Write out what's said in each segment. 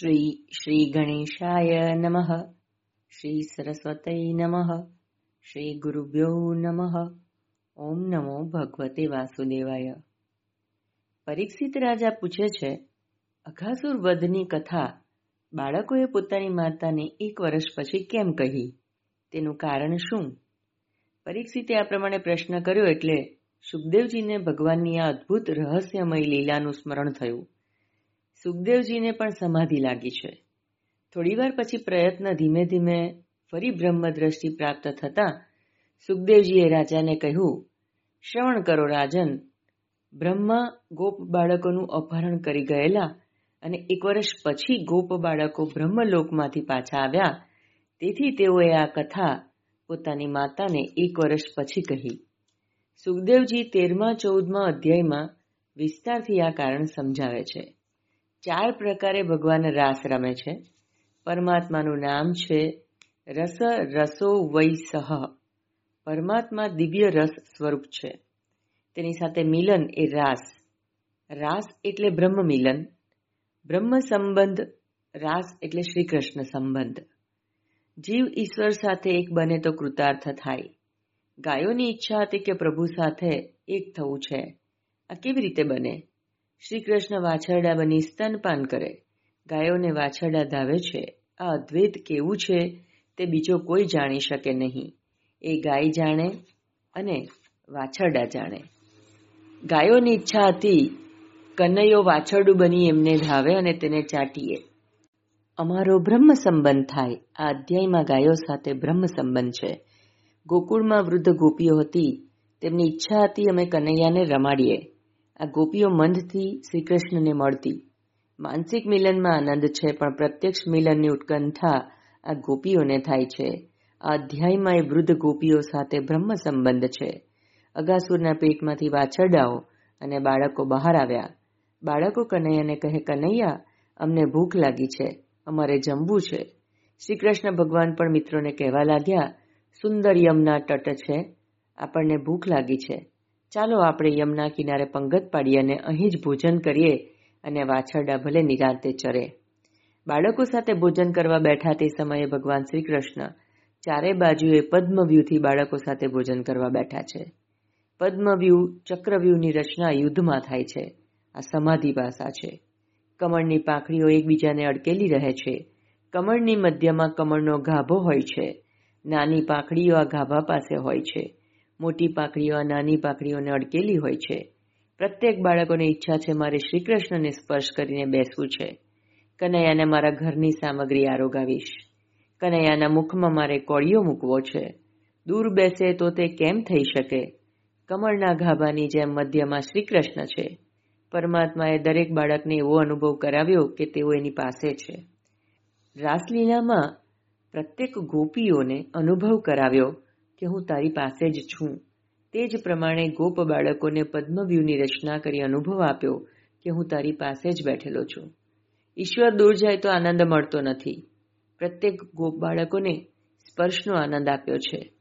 શ્રી શ્રી ગણેશાય નમઃ શ્રી સરસ્વતય નમઃ શ્રી ગુરુભ્યો નમઃ ઓમ નમો ભગવતે વાસુદેવાય પરીક્ષિત રાજા પૂછે છે, અઘાસુર વધની કથા બાળકોએ પોતાની માતાને એક વર્ષ પછી કેમ કહી? તેનું કારણ શું? પરીક્ષિતે આ પ્રમાણે પ્રશ્ન કર્યો એટલે સુખદેવજીને ભગવાનની આ અદ્ભુત રહસ્યમય લીલાનું સ્મરણ થયું. સુખદેવજીને પણ સમાધિ લાગી છે. થોડીવાર પછી પ્રયત્ન ધીમે ધીમે ફરી બ્રહ્મ દ્રષ્ટિ પ્રાપ્ત થતાં સુખદેવજીએ રાજાને કહ્યું, શ્રવણ કરો રાજન. બ્રહ્મા ગોપ બાળકોનું અપહરણ કરી ગયેલા અને એક વર્ષ પછી ગોપ બાળકો બ્રહ્મલોકમાંથી પાછા આવ્યા. તેથી તેઓએ આ કથા પોતાની માતાને એક વર્ષ પછી કહી. સુખદેવજી તેરમા, ચૌદમા અધ્યાયમાં વિસ્તારથી આ કારણ સમજાવે છે. ચાર પ્રકારે ભગવાન રાસ રમે છે. પરમાત્માનું નામ છે રસ રસો વૈ પરમાત્મા દિવ્ય રસ સ્વરૂપ છે. તેની સાથે મિલન એ રાસ. રાસ એટલે બ્રહ્મ મિલન. બ્રહ્મ સંબંધ, રાસ એટલે શ્રી કૃષ્ણ સંબંધ. જીવ ઈશ્વર સાથે એક બને તો કૃતાર્થ થાય. ગાયોની ઈચ્છા હતી કે પ્રભુ સાથે એક થવું છે. આ કેવી રીતે બને? શ્રી કૃષ્ણ વાછરડા બની સ્તનપાન કરે. ગાયોને વાછરડા ધાવે છે. આ અદ્વૈત કેવું છે તે બીજો કોઈ જાણી શકે નહીં. એ ગાય જાણે અને વાછરડા જાણે. ગાયોની ઈચ્છા હતી, કનૈયો વાછરડું બની એમને ધાવે અને તેને ચાટીએ. અમારો બ્રહ્મ સંબંધ થાય. આ અધ્યાયમાં ગાયો સાથે બ્રહ્મ સંબંધ છે. ગોકુળમાં વૃદ્ધ ગોપીઓ હતી. તેમની ઈચ્છા હતી અમે કનૈયાને રમાડીએ. આ ગોપીઓ મંદથી શ્રી કૃષ્ણને મળતી. માનસિક મિલનમાં આનંદ છે, પણ પ્રત્યક્ષ મિલનની ઉત્કંઠા આ ગોપીઓને થાય છે. આ અધ્યાયમાં એ વૃદ્ધ ગોપીઓ સાથે બ્રહ્મ સંબંધ છે. અગાસુરના પેટમાંથી વાછરડાઓ અને બાળકો બહાર આવ્યા. બાળકો કનૈયાને કહે, કનૈયા, અમને ભૂખ લાગી છે. અમારે જમવું છે. શ્રી કૃષ્ણ ભગવાન પણ મિત્રોને કહેવા લાગ્યા, સુંદર યમના તટ છે. આપણને ભૂખ લાગી છે. ચાલો આપણે યમના કિનારે પંગત પાડી અને અહીં જ ભોજન કરીએ અને વાછરડા ભલે નિરાંતે ચરે. બાળકો સાથે ભોજન કરવા બેઠા તે સમયે ભગવાન શ્રી કૃષ્ણ ચારે બાજુએ પદ્મવ્યૂહથી બાળકો સાથે ભોજન કરવા બેઠા છે. પદ્મવ્યૂહ ચક્રવ્યૂહની રચના યુદ્ધમાં થાય છે. આ સમાધિ ભાષા છે. કમળની પાંખડીઓ એકબીજાને અડકેલી રહે છે. કમળની મધ્યમાં કમળનો ગાભો હોય છે. નાની પાંખડીઓ આ ગાભા પાસે હોય છે. મોટી પાકડીઓ, આ નાની પાકડીઓને અડકેલી હોય છે. પ્રત્યેક બાળકોને ઈચ્છા છે મારે શ્રી કૃષ્ણને સ્પર્શ કરીને બેસવું છે. કનૈયાને મારા ઘરની સામગ્રી આરોગાવીશ. કનૈયાના મુખમાં મારે કોળિયો મૂકવો છે. દૂર બેસે તો તે કેમ થઈ શકે? કમળના ગાભાની જેમ મધ્યમાં શ્રી કૃષ્ણ છે. પરમાત્માએ દરેક બાળકને એવો અનુભવ કરાવ્યો કે તેઓ એની પાસે છે. રાસલીલામાં પ્રત્યેક ગોપીઓને અનુભવ કરાવ્યો કે હું તારી પાસે જ છું. તે જ પ્રમાણે ગોપ બાળકોને પદ્મવ્યૂહની રચના કરી અનુભવ આપ્યો કે હું તારી પાસે જ બેઠેલો છું. ઈશ્વર દૂર જાય તો આનંદ મળતો નથી. પ્રત્યેક ગોપ બાળકોને સ્પર્શનો આનંદ આપ્યો છે.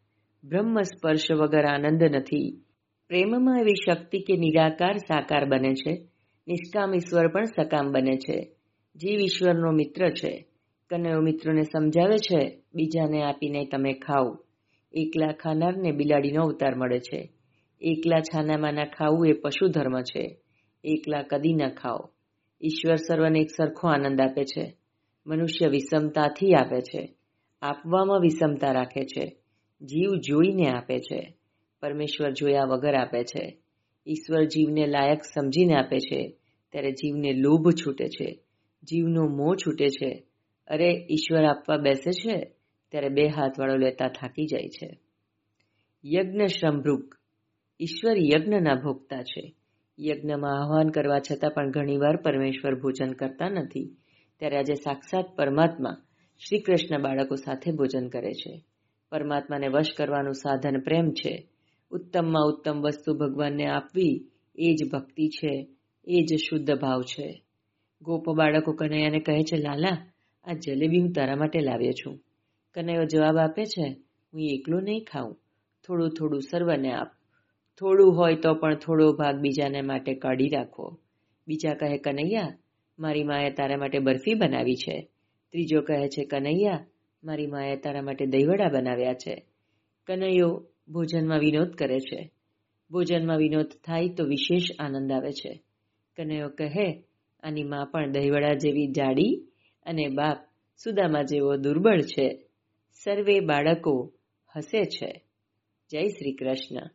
બ્રહ્મ સ્પર્શ વગર આનંદ નથી. પ્રેમમાં એવી શક્તિ કે નિરાકાર સાકાર બને છે. નિષ્કામ ઈશ્વર પણ સકામ બને છે. જીવ ઈશ્વરનો મિત્ર છે. કનૈયો મિત્રોને સમજાવે છે, બીજાને આપીને તમે ખાઓ. એકલા ખાનારને બિલાડીનો અવતાર મળે છે. એકલા છાનામાના ખાવું એ પશુ ધર્મ છે. એકલા કદી ન ખાઓ. ઈશ્વર સર્વને એક સરખો આનંદ આપે છે. મનુષ્ય વિષમતાથી આપે છે. આપવામાં વિષમતા રાખે છે. જીવ જોઈને આપે છે. પરમેશ્વર જોયા વગર આપે છે. ઈશ્વર જીવને લાયક સમજીને આપે છે. ત્યારે જીવને લોભ છૂટે છે. જીવનો મોહ છૂટે છે. અરે, ઈશ્વર આપવા બેસે છે? ત્યારે બે હાથવાળો લેતા થાકી જાય છે. યજ્ઞ શ્રમભૃગ ઈશ્વર યજ્ઞના ભોગતા છે. યજ્ઞમાં આહવાન કરવા છતાં પણ ઘણીવાર પરમેશ્વર ભોજન કરતા નથી. ત્યારે આજે સાક્ષાત પરમાત્મા શ્રી કૃષ્ણ બાળકો સાથે ભોજન કરે છે. પરમાત્માને વશ કરવાનું સાધન પ્રેમ છે. ઉત્તમમાં ઉત્તમ વસ્તુ ભગવાનને આપવી એ જ ભક્તિ છે. એ જ શુદ્ધ ભાવ છે. ગોપ બાળકો કનૈયાને કહે છે, લાલા, આ જલેબી હું તારા માટે લાવ્યો છું. કનૈયો જવાબ આપે છે, હું એકલો નહીં ખાઉં. થોડું થોડું સર્વને આપ. થોડું હોય તો પણ થોડો ભાગ બીજાને માટે કાઢી રાખો. બીજા કહે, કનૈયા, મારી માએ તારા માટે બરફી બનાવી છે. ત્રીજો કહે છે, કનૈયા, મારી માએ તારા માટે દહીવડા બનાવ્યા છે. કનૈયો ભોજનમાં વિનોદ કરે છે. ભોજનમાં વિનોદ થાય તો વિશેષ આનંદ આવે છે. કનૈયો કહે, આની માં પણ દહીવડા જેવી જાડી અને બાપ સુદામા જેવો દુર્બળ છે. સર્વે બાળકો હસે છે. જય શ્રી કૃષ્ણ.